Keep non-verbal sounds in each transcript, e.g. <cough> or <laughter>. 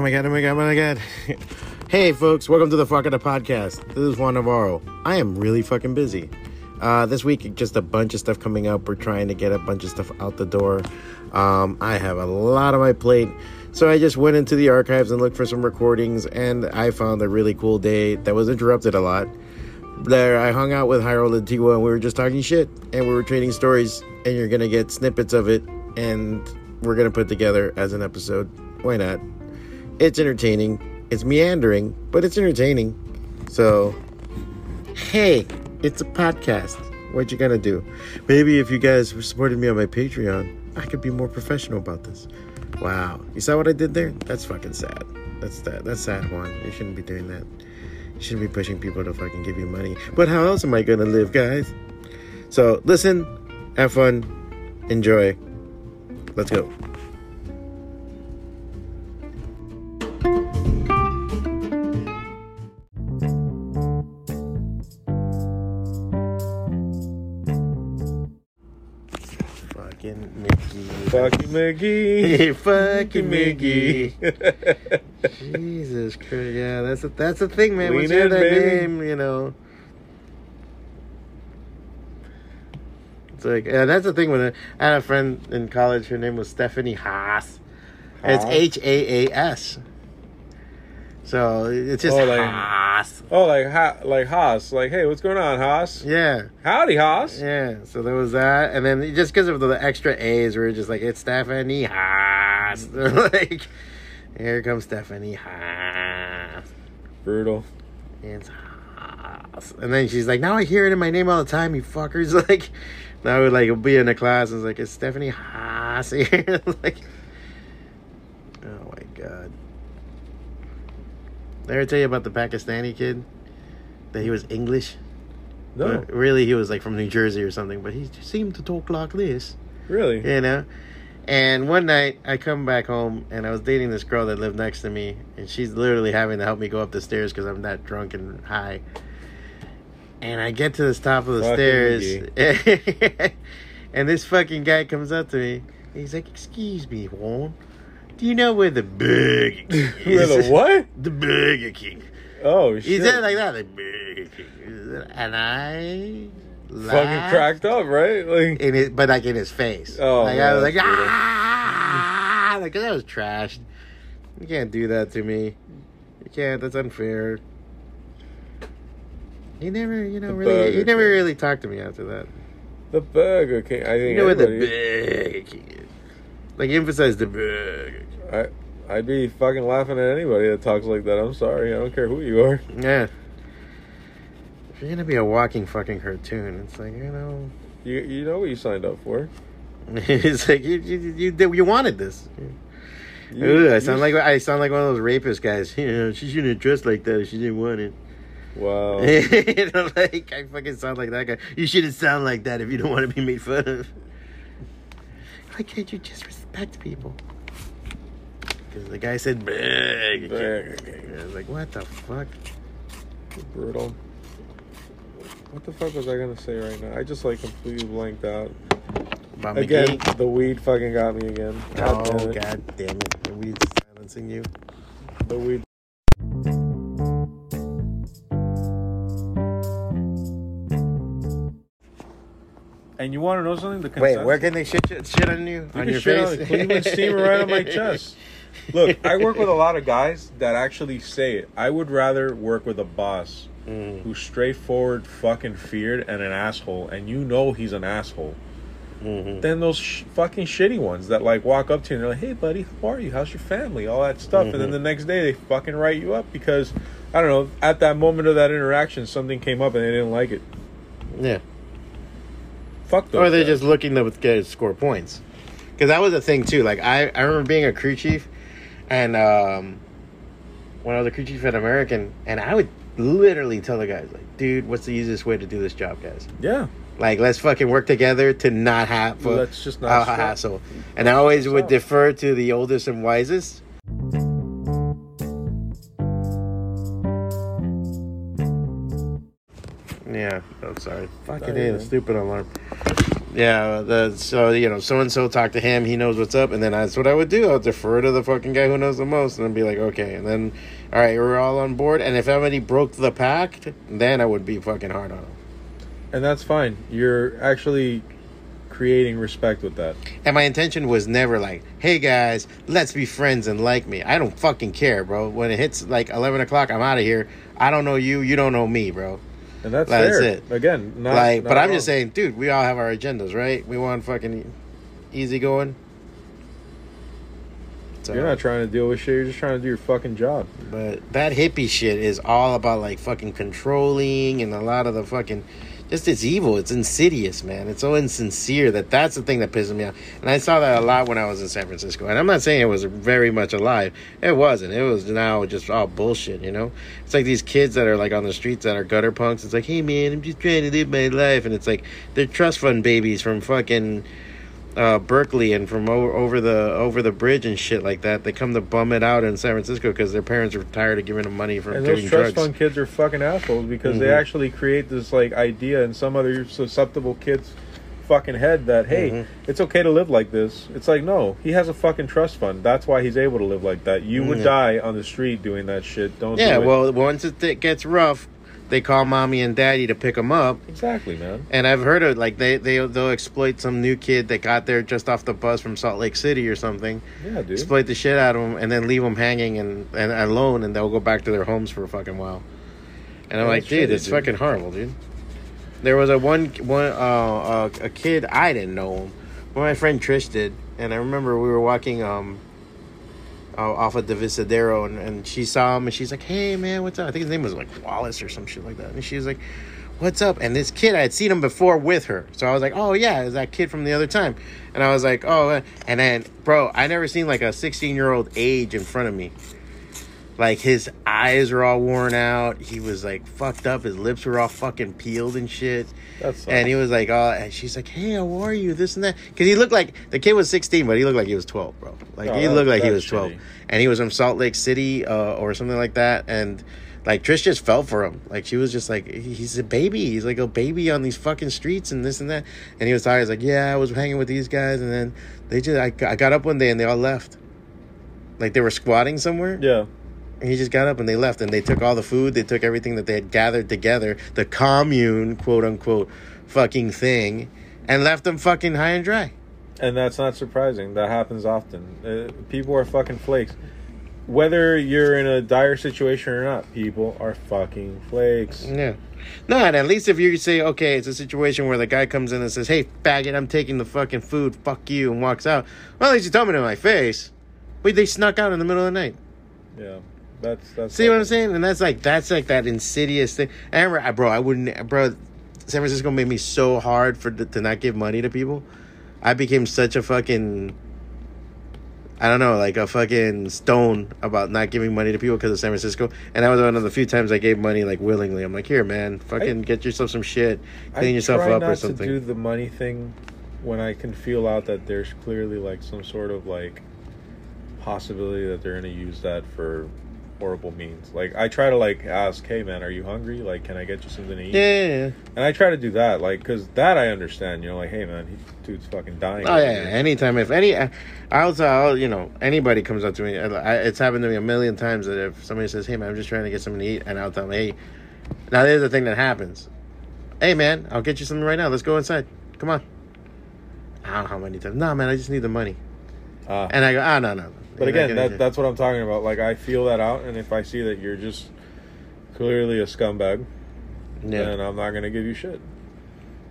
Oh my god, oh my god, oh my god. <laughs> hey folks, welcome to the Fwacata Podcast. This is Juan Navarro. I am really fucking busy. Uh, this week, just a bunch of stuff coming up. We're trying to get a bunch of stuff out the door. Um, I have a lot on my plate. So I just went into the archives and looked for some recordings, and I found a really cool day that was interrupted a lot. There, I hung out with Jayro Lantigua, and we were just talking shit, and we were trading stories, and you're gonna get snippets of it, and we're gonna put together as an episode. Why not? It's entertaining. It's meandering, but it's entertaining. So, hey, it's a podcast. What you gonna do? Maybe if you guys supported me on my Patreon, I could be more professional about this. Wow, you saw what I did there? That's fucking sad. That's that. That's sad, Juan. You shouldn't be doing that. You shouldn't be pushing people to fucking give you money. But how else am I gonna live, guys? So listen, have fun, enjoy. Let's go. Mickey. Hey, fucking Mickey. <laughs> Jesus Christ. Yeah, that's a, that's the thing, man. Once Lean you hear that baby. name, you know. It's like, yeah, that's the thing. When I, I had a friend in college, her name was Stephanie Haas. And It's H A A S. So it's just Oh, like- Haas. Oh, like ha- like Haas. Like, hey, what's going on, Haas? Yeah. Howdy, Haas. Yeah, so there was that, and then just because of the extra A's, we were just like, it's Stephanie Haas. <laughs> like, here comes Stephanie Haas. Brutal. It's Haas. And then she's like, now I hear it in my name all the time, you fuckers. <laughs> Like, now I would like be in the class and it's like, it's Stephanie Haas <laughs> here. like, oh my god. Did I ever tell you about the Pakistani kid? That he was English? No, But really, he was like from New Jersey or something, but he seemed to talk like this, really. you know. And one night, I come back home and I was dating this girl that lived next to me, and she's literally having to help me go up the stairs because I'm that drunk and high. And I get to the top of the Fucking stairs, <laughs> and this fucking guy comes up to me. He's like, "Excuse me, Juan, do you know where the Burger King Where is?" the <laughs> what? The Burger King. Oh shit. He said it like that, like Burger King, and I Fucking laughed cracked up, right? Like, in his, but like in his face. Oh, like I man, was like, that's brutal. ah, like that was trashed. You can't do that to me. You can't. That's unfair. He never, you know, The really. He Burger never King. really talked to me after that. the Burger King. I think You know where the everybody- Burger King is. Like emphasize the Burger King. I, I'd be fucking laughing at anybody that talks like that. I'm sorry. I don't care who you are. Yeah. If you're gonna be a walking fucking cartoon, it's like you know. You you know what you signed up for. <laughs> it's like you you you, did- you wanted this. You, Ugh, I sound like I sound like one of those rapist guys. <laughs> You know, she shouldn't have dressed like that if she didn't want it. Wow. <laughs> you know, like I fucking sound like that guy. You shouldn't sound like that if you don't want to be made fun of. Why can't you just respect people? Because the guy said big. King. Burger King. I was like, what the fuck? Brutal. What the fuck was I gonna say right now? I just like completely blanked out. About Again, McGee? the weed fucking got me again. God Oh damn it. god damn it! The weed's silencing you. The weed. And you want to know something? The Wait, where can they shit shit, shit on you? You on can your shit face? on the Cleveland steamer right on my <laughs> chest. Look, I work with a <laughs> lot of guys that actually say it. I would rather work with a boss Mm, who's straightforward, fucking feared, and an asshole, and you know he's an asshole, mhm. than those sh- fucking shitty ones that like walk up to you and they're like, "Hey, buddy, how are you? How's your family? All that stuff," and then Mhm. the next day they fucking write you up because I don't know. At that moment of that interaction, something came up and they didn't like it. Yeah. Fuck those. Or they're guys. just looking to get score points. Because that was a thing too. Like I, I remember being a crew chief, and um, when I was a crew chief at American, and I would literally tell the guys like, "Dude, what's the easiest way to do this job, guys? yeah. Like, let's fucking work together to not have for Let's just a not stress. hassle." And I always would defer to the oldest and wisest. Yeah. Oh, sorry. Fucking stupid alarm. Yeah, the, so you know, so and so talk to him. He knows what's up, and then that's what I would do. I'll defer to the fucking guy who knows the most, and then be like, okay, and then, all right, we're all on board. And if somebody broke the pact, then I would be fucking hard on him. And that's fine. You're actually creating respect with that. And my intention was never like, hey guys, let's be friends and like me. I don't fucking care, bro. When it hits like eleven o'clock, I'm out of here. I don't know you, you don't know me, bro. And that's, That's it. Again, not, like, not but I'm wrong. just saying, dude, we all have our agendas, right? We want fucking easy going. So, You're not trying to deal with shit. You're just trying to do your fucking job. But that hippie shit is all about like fucking controlling and a lot of the fucking just it's evil. It's insidious, man. It's so insincere that that's the thing that pisses me off. And I saw that a lot when I was in San Francisco. And I'm not saying it was very much alive. It wasn't. It was now just all bullshit, you know? It's like these kids that are like on the streets that are gutter punks. It's like, hey man, I'm just trying to live my life. And it's like they're trust fund babies from fucking uh, Berkeley and from over, over the over the bridge and shit like that. They come to bum it out in San Francisco because their parents are tired of giving them money for And doing those trust drugs. fund kids are fucking assholes because they Mhm. actually create this like idea in some other susceptible kid's fucking head that hey, Mhm. it's okay to live like this. It's like no, he has a fucking trust fund. That's why he's able to live like that. You would die on the street doing that shit. Don't Yeah, do well, once it gets rough, they call mommy and daddy to pick them up. exactly, man. And I've heard of like they they they'll exploit some new kid that got there just off the bus from Salt Lake City or something. Yeah, dude. Exploit the shit out of them and then leave them hanging and, and alone, and they'll go back to their homes for a fucking while. And I'm Yeah, like, dude, shitty, it's dude. fucking horrible, dude. There was a one one uh, uh a kid I didn't know him, but my friend Trish did, and I remember we were walking um uh, off of Divisadero, and, and she saw him, and she's like, "Hey, man, what's up?" I think his name was like Wallace or some shit like that, and she was like, "What's up?" And this kid, I had seen him before with her, so I was like, "Oh yeah, is that kid from the other time," and I was like, "Oh," uh," and then, bro, I never seen like a sixteen year old age in front of me. Like his eyes were all worn out. He was like fucked up. His lips were all fucking peeled and shit. That's And he was like, oh, and she's like, hey, how are you? This and that. Because he looked like, the kid was 16, but he looked like he was 12, bro. Like, Oh, he looked like he was 12. shitty. And he was from Salt Lake City uh, or something like that. And, like, Trish just fell for him. Like, she was just like, he's a baby. He's like a baby on these fucking streets and this and that. And he was talking, he's like, yeah, I was hanging with these guys. And then they just, I, I got up one day and they all left. Like, they were squatting somewhere. yeah. And he just got up and they left and they took all the food, they took everything that they had gathered together, the commune, quote unquote, fucking thing, and left them fucking high and dry. And that's not surprising. That happens often. Uh, people are fucking flakes. Whether you're in a dire situation or not, people are fucking flakes. Yeah. No, and at least if you say, okay, it's a situation where the guy comes in and says, hey, faggot, I'm taking the fucking food, fuck you, and walks out. Well, at least you told me to my face. Wait, they snuck out in the middle of the night. Yeah, that's that's. See what I'm saying? And that's like that's like that insidious thing. I remember, I- bro, I wouldn't, bro. San Francisco made me so hard for to not give money to people. I became such a fucking, I don't know, like a fucking stone about not giving money to people because of San Francisco. And that was one of the few times I gave money like willingly. I'm like, here, man, fucking get yourself some shit, clean I yourself up not or to something. do the money thing when I can feel out that there's clearly like some sort of like possibility that they're gonna use that for horrible means. Like I try to like ask, hey man, are you hungry? Like, can I get you something to eat? yeah, yeah, yeah. And I try to do that, like, cause that I understand. You know, like, hey man, he, dude's fucking dying. Oh yeah, anytime if any, I'll tell you know anybody comes up to me. I, it's happened to me a million times that if somebody says, "Hey man, I'm just trying to get something to eat," and I'll tell them, "Hey," now there's the thing that happens. Hey man, I'll get you something right now. Let's go inside. Come on. I don't know how many times. No man, I just need the money. Ah. And I go, ah no no. But You're again, that, that's what I'm talking about. Like, I feel that out, and if I see that you're just clearly a scumbag, yeah then I'm not gonna give you shit.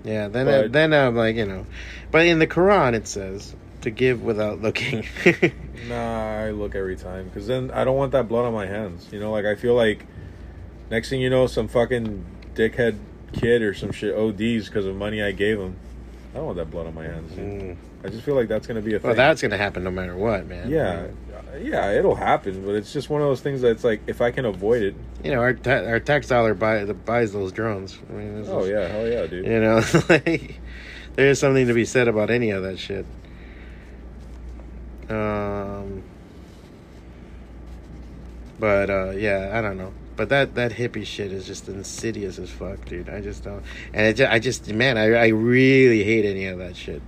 yeah. Then but- I, then I'm like you know, but in the Quran it says to give without looking. <laughs> Nah, I look every time because then I don't want that blood on my hands. You know, like I feel like next thing you know, some fucking dickhead kid or some shit ODs because of money I gave him. I don't want that blood on my hands. Mm. I just feel like that's gonna be a thing. well, that's gonna happen no matter what, man. yeah, yeah, it'll happen, but it's just one of those things that's like if I can avoid it. You know, our ta- our tax dollar buy, buys those drones. I mean, Oh is- yeah, hell yeah, dude. You know, <laughs> like there is something to be said about any of that shit. Um, but uh, yeah, I don't know. But that that hippie shit is just insidious as fuck, dude. I just don't, and it just, I just, man, I I really hate any of that shit.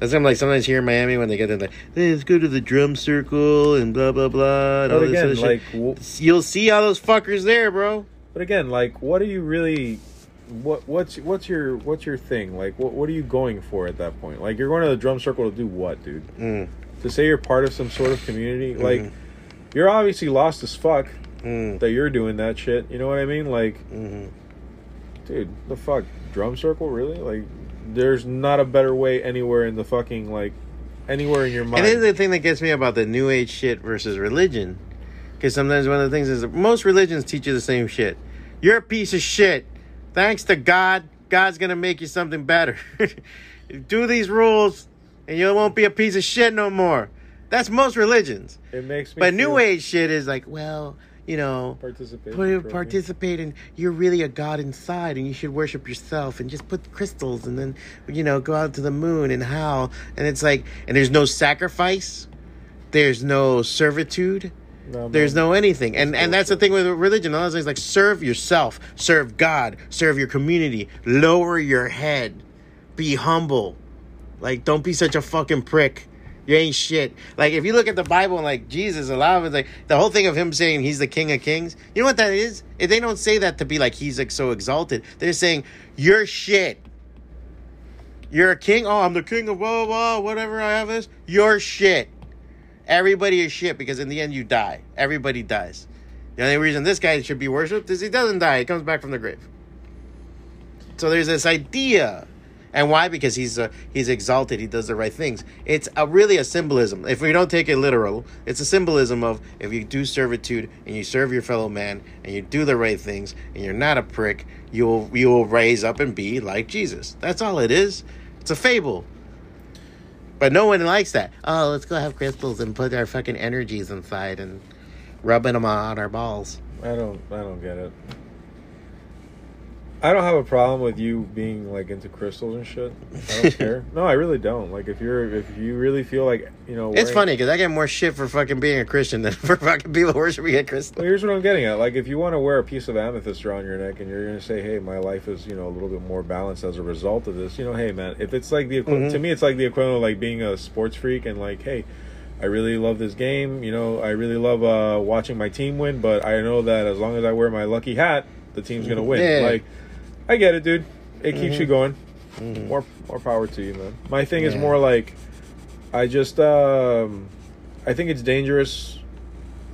That's why I'm like sometimes here in Miami when they get in like, hey, let's go to the drum circle and blah blah blah. And all But this again, shit. like, w- you'll see all those fuckers there, bro. but again, like, what are you really? What what's what's your what's your thing? Like, what what are you going for at that point? Like, you're going to the drum circle to do what, dude? Mm, To say you're part of some sort of community? Like, Mhm. you're obviously lost as fuck mm, that you're doing that shit. You know what I mean? Like, mm-hmm. dude, the fuck, drum circle, really? Like, there's not a better way anywhere in the fucking like, anywhere in your mind. And this is the thing that gets me about the new age shit versus religion. Because sometimes one of the things is that most religions teach you the same shit. You're a piece of shit. Thanks to God, God's gonna make you something better. <laughs> Do these rules, and you won't be a piece of shit no more. That's most religions. it makes me. But new age shit is like, well, you know, participate. put, participate and you're really a god inside and you should worship yourself and just put crystals and then you know go out to the moon and howl. And it's like and there's no sacrifice. There's no servitude. No, there's no anything. And and that's the thing with religion. A lot of things like serve yourself serve god serve your community lower your head be humble. Like don't be such a fucking prick you ain't shit. Like if you look at the Bible and like Jesus, a lot of it, like the whole thing of him saying he's the King of Kings. You know what that is? If They don't say that to be like he's like so exalted. They're saying you're shit. You're a king. Oh, I'm the king of blah blah blah. Whatever I have is you're shit. Everybody is shit because in the end you die. Everybody dies. The only reason this guy should be worshipped is he doesn't die. He comes back from the grave. So there's this idea, and why? Because he's uh, he's exalted. He does the right things. It's a, really a symbolism. If we don't take it literal, it's a symbolism of if you do servitude and you serve your fellow man and you do the right things and you're not a prick, you will you will raise up and be like Jesus. That's all it is. It's a fable. But no one likes that. Oh, let's go have crystals and put our fucking energies inside and rubbing them on our balls. I don't. I don't get it. I don't have a problem with you being like into crystals and shit. I don't <laughs> care. No, I really don't. Like if you're if you really feel like you know, It's funny because I get more shit for fucking being a Christian than <laughs> for fucking people worshiping at crystal. Well, here's what I'm getting at. Like, if you want to wear a piece of amethyst around your neck and you're going to say, hey, my life is, you know, a little bit more balanced as a result of this, you know, hey, man, if it's like the, Mhm. to me, it's like the equivalent of like being a sports freak and like, hey, I really love this game. You know, I really love uh, watching my team win, but I know that as long as I wear my lucky hat, the team's going to win. Yeah. Like, I get it, dude. It keeps Mhm. you going. Mhm. More, more power to you, man. My thing is more like, I just, um, I think it's dangerous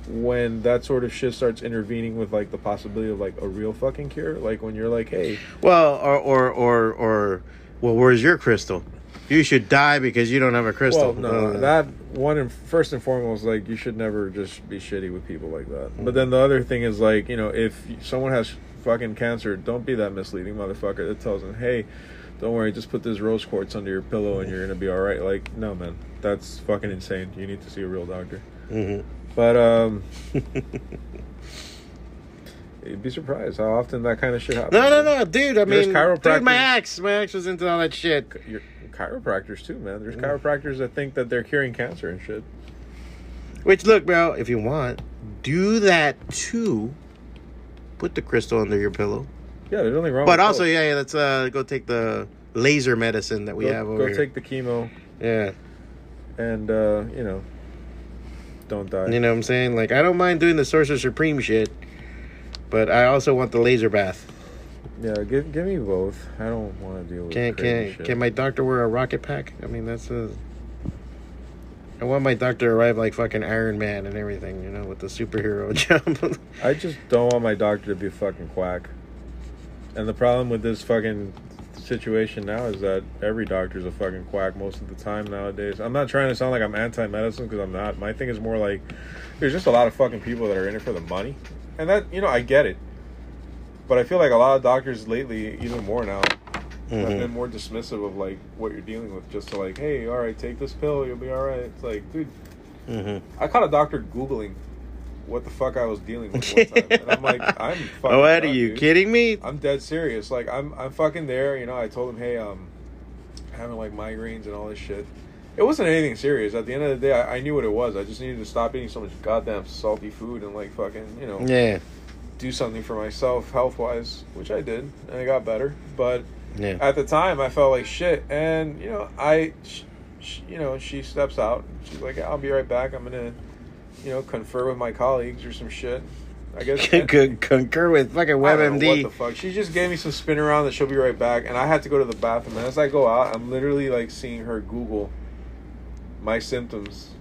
when that sort of shit starts intervening with like the possibility of like a real fucking cure. Like when you're like, hey, Well, or or or or well, where's your crystal? You should die because you don't have a crystal. well, no, Uh, that one and first and foremost, like you should never just be shitty with people like that. But then the other thing is like, you know, if someone has fucking cancer, don't be that misleading motherfucker that tells them, hey. Don't worry, just put this rose quartz under your pillow and you're gonna be all right. Like, no, man, that's fucking insane. You need to see a real doctor. mhm. But um, <laughs> you'd be surprised how often that kind of shit happens. no, no, no, dude. I There's mean, dude, my ex, my ex was into all that shit. You're chiropractors too, man. There's chiropractors that think that they're curing cancer and shit. Which, look, bro, if you want, do that too. Put the crystal under your pillow. Yeah, there's nothing wrong. But also, yeah, yeah, let's uh, go take the laser medicine that we go, have over go here. take the chemo yeah, and uh, you know, don't die. you know what I'm saying? Like, I don't mind doing the Sorcerer Supreme shit, but I also want the laser bath. Yeah, give give me both. I don't want to deal with Can crazy can can my doctor wear a rocket pack? I mean, that's a. I want my doctor to arrive like fucking Iron Man and everything, you know, with the superhero <laughs> jump. I just don't want my doctor to be fucking quack. And the problem with this fucking situation now is that every doctor's a fucking quack most of the time nowadays. I'm not trying to sound like I'm anti-medicine because I'm not. My thing is more like there's just a lot of fucking people that are in it for the money, and that you know I get it. But I feel like a lot of doctors lately, even more now, have Mhm. been more dismissive of like what you're dealing with. Just to like, hey, all right, take this pill, you'll be all right. It's like, dude, Mhm. I caught a doctor googling what the fuck I was dealing with one time, and I'm like, I'm <laughs> fucking. Oh, what are you dude. kidding me? I'm dead serious. Like I'm I'm fucking there. You know, I told him, hey, um, having like migraines and all this shit. It wasn't anything serious. At the end of the day, I, I knew what it was. I just needed to stop eating so much goddamn salty food and like fucking, you know, Yeah. do something for myself health wise, which I did, and I got better. But Yeah. at the time, I felt like shit, and you know, I, sh- sh- you know, she steps out. She's like, "I'll be right back. I'm gonna, you know, confer with my colleagues or some shit." I guess. <laughs> Could concur with fucking know what WebMD. the fuck? She just gave me some spin around that she'll be right back, and I had to go to the bathroom. And as I go out, I'm literally like seeing her Google my symptoms.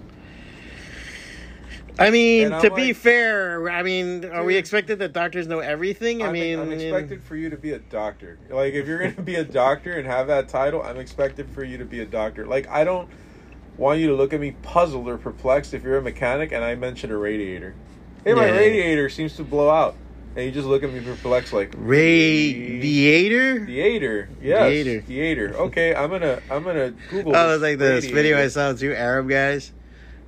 I mean, to be fair, I mean, are we expected that doctors know everything? I I'm, mean, I'm expected for you to be a doctor. Like, if you're gonna be a doctor and have that title, I'm expected for you to be a doctor. Like, I don't want you to look at me puzzled or perplexed if you're a mechanic and I mention a radiator. Hey, my Yeah. radiator seems to blow out, and you just look at me perplexed, like radiator. Theater, yes, Theater. theater. Okay, I'm gonna, I'm gonna Google. Oh, it's like this video I saw two Arab guys.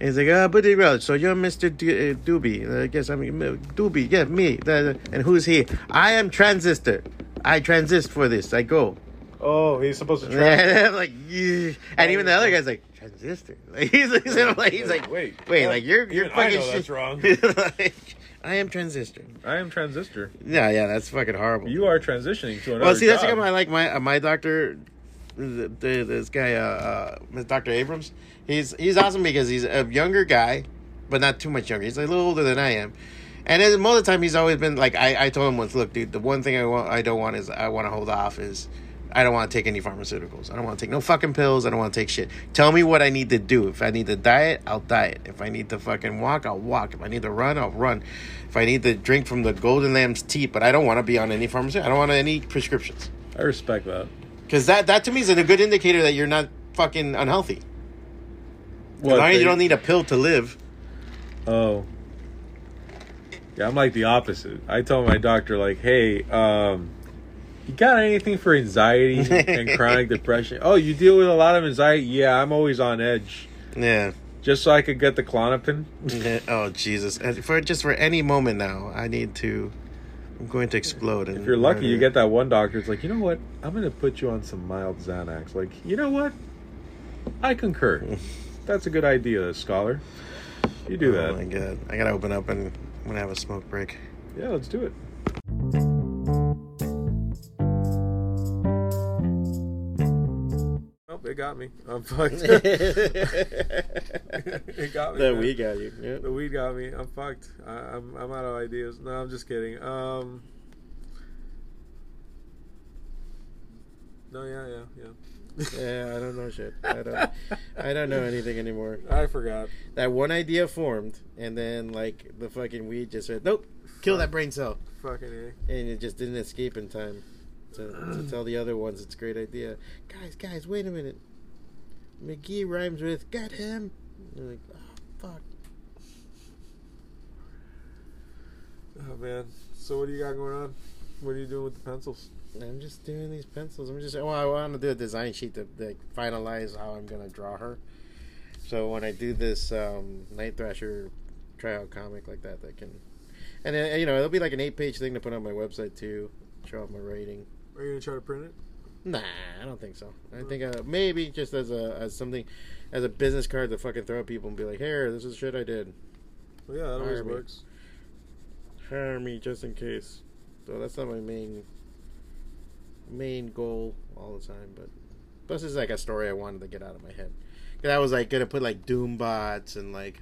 And He's like, uh, but they wrote, so you're Mr. D- uh, Doobie. I guess I'm uh, Doobie. Yeah, me. The- And who's he? I am transistor. I transist for this. I go. Oh, he's supposed to <laughs> try. Like, yeah. and even the other guy's like, transistor. <laughs> Like, he's like, he's like, he's like wait, wait, what? like you're you're Even I fucking know shit. that's wrong. <laughs> like, I am transistor. I am transistor. Yeah, yeah, that's fucking horrible. You are transitioning to another. Well, see, that's job. like my like my uh, my doctor, the, the, this guy, uh, uh, Doctor Abrams. He's he's awesome because he's a younger guy, but not too much younger. He's a little older than I am, and then most of the time he's always been like I, I told him once, look, dude, the one thing I want I don't want is I want to hold off is. I don't want to take any pharmaceuticals. I don't want to take no fucking pills. I don't want to take shit. Tell me what I need to do. If I need to diet, I'll diet. If I need to fucking walk, I'll walk. If I need to run, I'll run. If I need to drink from the golden lamb's teat, but I don't want to be on any pharmaceutical. I don't want any prescriptions. I respect that. Because that, that to me is a good indicator that you're not fucking unhealthy. As they- you don't need a pill to live. Oh. Yeah, I'm like the opposite. I told my doctor, like, hey, um, you got anything for anxiety and <laughs> chronic depression? Oh, you deal with a lot of anxiety? Yeah, I'm always on edge. Yeah. Just so I could get the Klonopin. Oh Jesus! And For just for any moment now, I need to. I'm going to explode. And If you're lucky, you get that one doctor. It's like, you know what? I'm going to put you on some mild Xanax. Like, you know what? I concur. <laughs> That's a good idea, scholar. You do Oh my that. god! I gotta open up and I'm gonna have a smoke break. Yeah, let's do it. It got me. I'm <laughs> fucked. it got me. That man. we got you. Yeah. The weed got me. I'm fucked. I, I'm I'm out of ideas. No, I'm just kidding. Um. No, yeah, yeah, yeah. Yeah, I don't know shit. I don't. I don't know anything anymore. I forgot. That one idea formed, and then like the fucking weed just said, "Nope, kill that brain cell," Fucking a. and it just didn't escape in time to, to tell the other ones it's a great idea. Guys, guys, wait a minute. McGee rhymes with "got him." They're like, oh, fuck. Oh man. So what do you got going on? What are you doing with the pencils? I'm just doing these pencils. I'm just. Well, I want to do a design sheet to like, finalize how I'm gonna draw her. So when I do this um, Night Thrasher tryout comic like that, that can, and then you know it'll be like an eight-page thing to put on my website too, show off my writing. Are you gonna try to print it? Nah, I don't think so. I think uh, maybe just as a as something, as a business card to fucking throw at people and be like, "Here, this is shit I did. Well, yeah, that always me. works. Hire me just in case." So that's not my main main goal all the time, but plus it's like a story I wanted to get out of my head. Cause I was like gonna put like Doom bots and like,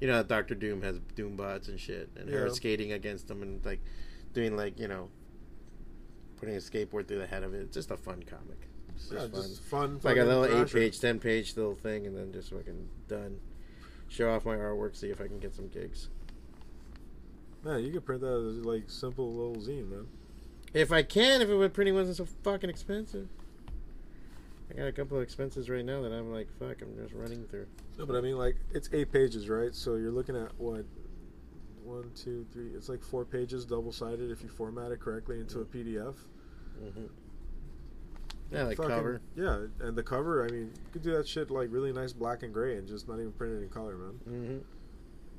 you know, Doctor Doom has Doom bots and shit, and her skating against them and like doing like you know, putting a skateboard through the head of it. It's just a fun comic. It's Yeah, just fun. just fun. It's like a little eight page, ten page little thing, and then just fucking done. Show off my artwork, see if I can get some gigs. Man, you could print that as like simple little zine, man. If I can, if it would printing wasn't so fucking expensive. I got a couple of expenses right now that I'm like, fuck, I'm just running through. No, but I mean, like, it's eight pages, right? So you're looking at what? One, two, three. It's like four pages, double sided, if you format it correctly into a PDF. hmm Yeah, like Fucking- cover. Yeah, and the cover, I mean, you could do that shit like really nice black and gray and just not even print it in color, man.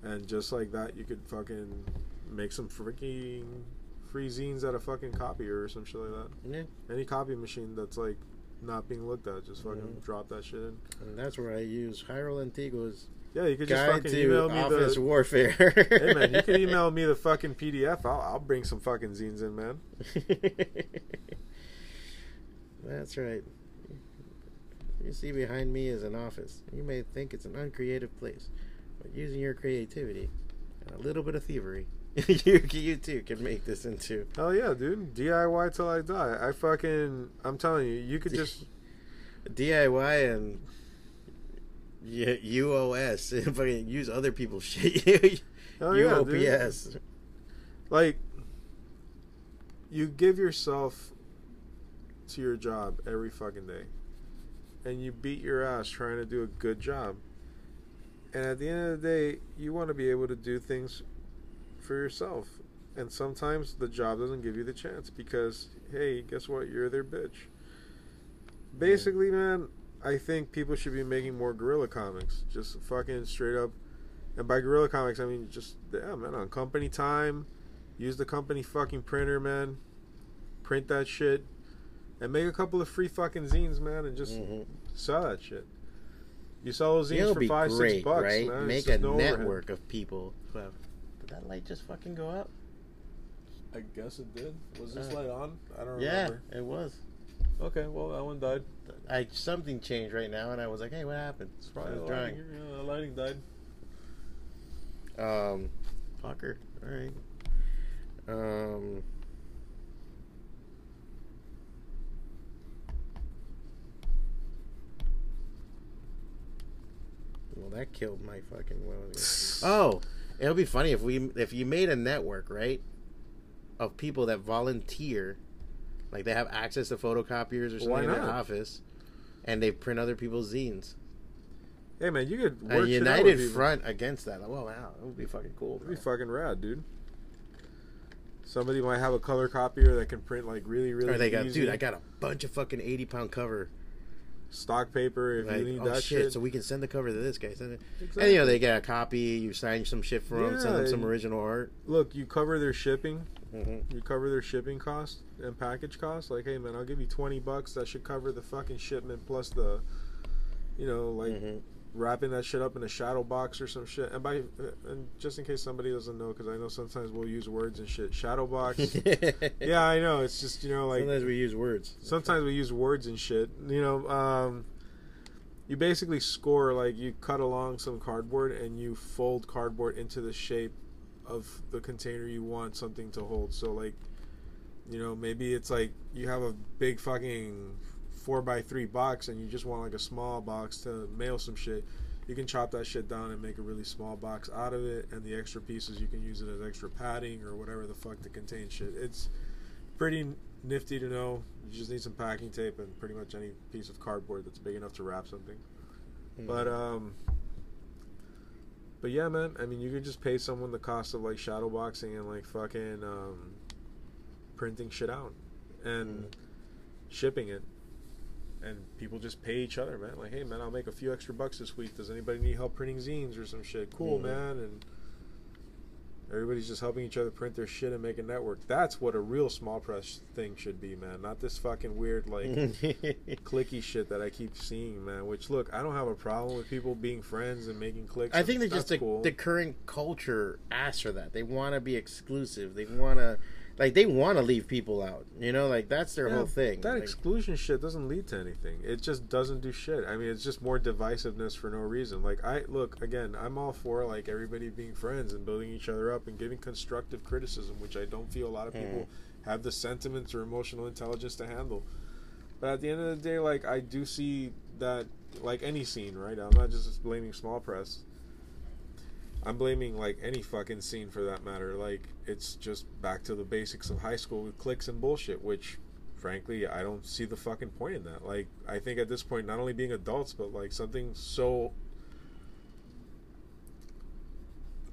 hmm And just like that, you could fucking make some freaking free zines out of fucking copier or some shit like that. Yeah, Any copy machine that's like not being looked at, just fucking Mhm. drop that shit in. and that's where I use Jayro Lantigua's Yeah, you could just fucking to email me office the. warfare. hey man, you can email me the fucking <laughs> PDF. I'll, I'll bring some fucking zines in, man. <laughs> That's right. You see behind me is an office. You may think it's an uncreative place, but using your creativity and a little bit of thievery, <laughs> you you too can make this into. Hell yeah, dude. DIY till I die. I fucking. I'm telling you, you could just. DIY and y- UOS. <laughs> Fucking use other people's <laughs> shit. Oh, yeah, dude. UOPS. Like, you give yourself to your job every fucking day, and you beat your ass trying to do a good job. And at the end of the day, you want to be able to do things for yourself. And sometimes the job doesn't give you the chance because, hey, guess what? You're their bitch. Basically, man, I think people should be making more guerrilla comics. Just fucking straight up. And by guerrilla comics, I mean just, yeah, man, on company time. Use the company fucking printer, man. Print that shit. And make a couple of free fucking zines, man, and just Mhm. sell that shit. You sell those zines It'll for be five, great, six bucks, right? man. Make a no overhead. network of people who have. Did that light just fucking go up? I guess it did. Was this light on? I don't remember. Yeah, it was. Okay, well that one died. I something changed right now, and I was like, "Hey, what happened?" It's probably the drawing. yeah, the lighting died. Um, fucker. All right. Um. Well, that killed my fucking. What was it? Oh, it'll be funny if we if you made a network right of people that volunteer, like they have access to photocopiers or something Why in their not? office, and they print other people's zines. Hey man, you could A work shit out with united people. front against that. Well, wow, it would be fucking cool. That'd be bro. fucking rad, dude. Somebody might have a color copier that can print like really, really. Or they got, easy. dude, I got a bunch of fucking eighty pound cover. stock paper if Like, you need oh that shit, shit. so we can send the cover to this guy. Send it. Exactly. And you know they get a copy. You sign some shit for them. Send them Yeah, some and- original art. Look, you cover their shipping. Mm-hmm. You cover their shipping cost and package cost. Like, hey man, I'll give you twenty bucks. That should cover the fucking shipment plus the, you know, like Mhm. wrapping that shit up in a shadow box or some shit. And by and just in case somebody doesn't know, because I know sometimes we'll use words and shit. Shadow box. <laughs> yeah, I know. It's just you know like Sometimes we use words. sometimes we use words and shit. You know, um, you basically score like you cut along some cardboard and you fold cardboard into the shape of the container you want something to hold. So like, you know, maybe it's like you have a big fucking four by three box and you just want like a small box to mail some shit. You can chop that shit down and make a really small box out of it, and the extra pieces you can use it as extra padding or whatever the fuck to contain shit. It's pretty nifty to know. You just need some packing tape and pretty much any piece of cardboard that's big enough to wrap something. Mm-hmm. But um, but yeah, man. I mean, you could just pay someone the cost of like shadow boxing and like fucking um, printing shit out and shipping it. And people just pay each other, man. Like, hey, man, I'll make a few extra bucks this week. Does anybody need help printing zines or some shit? Cool, Mhm. man. And everybody's just helping each other print their shit and make a network. That's what a real small press thing should be, man. Not this fucking weird like <laughs> clicky shit that I keep seeing, man. Which look, I don't have a problem with people being friends and making clicks. I think that just the, cool. the current culture asks for that. They want to be exclusive. They want to, like, they want to leave people out. You know, like that's their Yeah, whole thing. That Like, exclusion shit doesn't lead to anything. It just doesn't do shit. I mean, it's just more divisiveness for no reason. Like I look again, I'm all for like everybody being friends and building each other up and giving constructive criticism, which I don't feel a lot of mm-hmm. people have the sentiments or emotional intelligence to handle. But at the end of the day, like I do see that like any scene, right? I'm not just blaming small press. I'm blaming like any fucking scene for that matter. Like it's just back to the basics of high school with clicks and bullshit, which frankly I don't see the fucking point in that. Like I think at this point not only being adults but like something so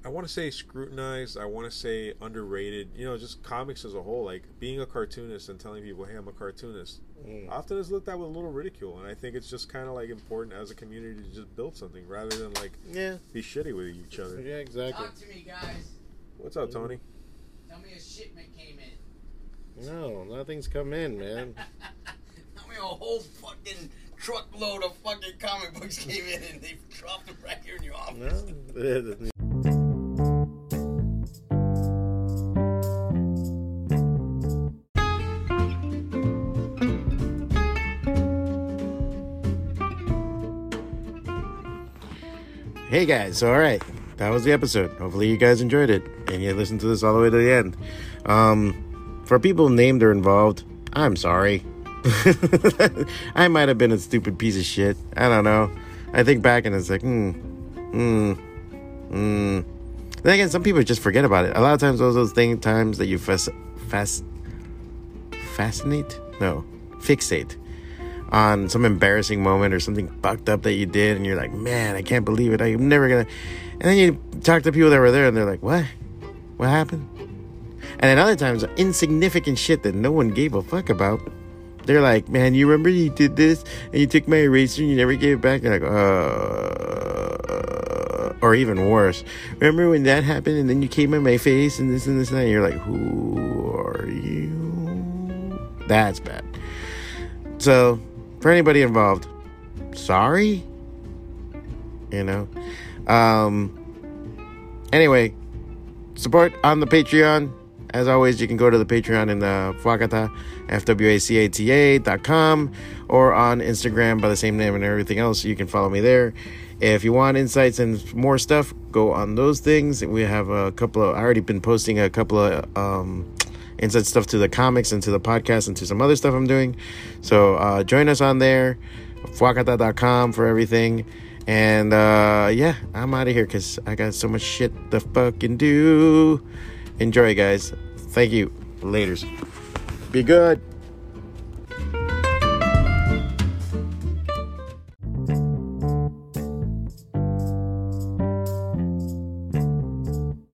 I want to say scrutinized, I want to say underrated, you know, just comics as a whole, like being a cartoonist and telling people, "Hey, I'm a cartoonist." Mm. Often is looked at with a little ridicule, and I think it's just kind of like important as a community to just build something rather than like Yeah, be shitty with each other. yeah, exactly. Talk to me, guys. What's up, Tony? Tell me a shipment came in. No, nothing's come in, man. <laughs> Tell me a whole fucking truckload of fucking comic books came in and they dropped them right here in your office. No. <laughs> Hey guys, all right, that was the episode. Hopefully you guys enjoyed it and you listened to this all the way to the end. Um, for people named or involved, I'm sorry. <laughs> I might have been a stupid piece of shit. I don't know. I think back and it's like, hmm, hmm, hmm. Then again, some people just forget about it. A lot of times, those those thing times that you fas, fast, fascinate, no, fixate on some embarrassing moment or something fucked up that you did, and you're like, man, I can't believe it. I'm never gonna. And then you talk to people that were there, and they're like, what? What happened? And then other times, insignificant shit that no one gave a fuck about. They're like, man, you remember you did this and you took my eraser and you never gave it back? They're like, uh, or even worse. Remember when that happened and then you came in my face and this and this and that? And you're like, who are you? That's bad. So, for anybody involved, sorry. You know? Um, anyway, support on the Patreon. As always, you can go to the Patreon in the Fwacata, F-W-A-C-A-T-A dot com, or on Instagram by the same name and everything else. You can follow me there. If you want insights and more stuff, go on those things. We have a couple of, I already been posting a couple of, um, inside stuff to the comics and to the podcast and to some other stuff I'm doing. So, uh, join us on there, fwacata.com for everything. And, uh, yeah, I'm out of here because I got so much shit to fucking do. Enjoy, guys. Thank you. Laters. Be good.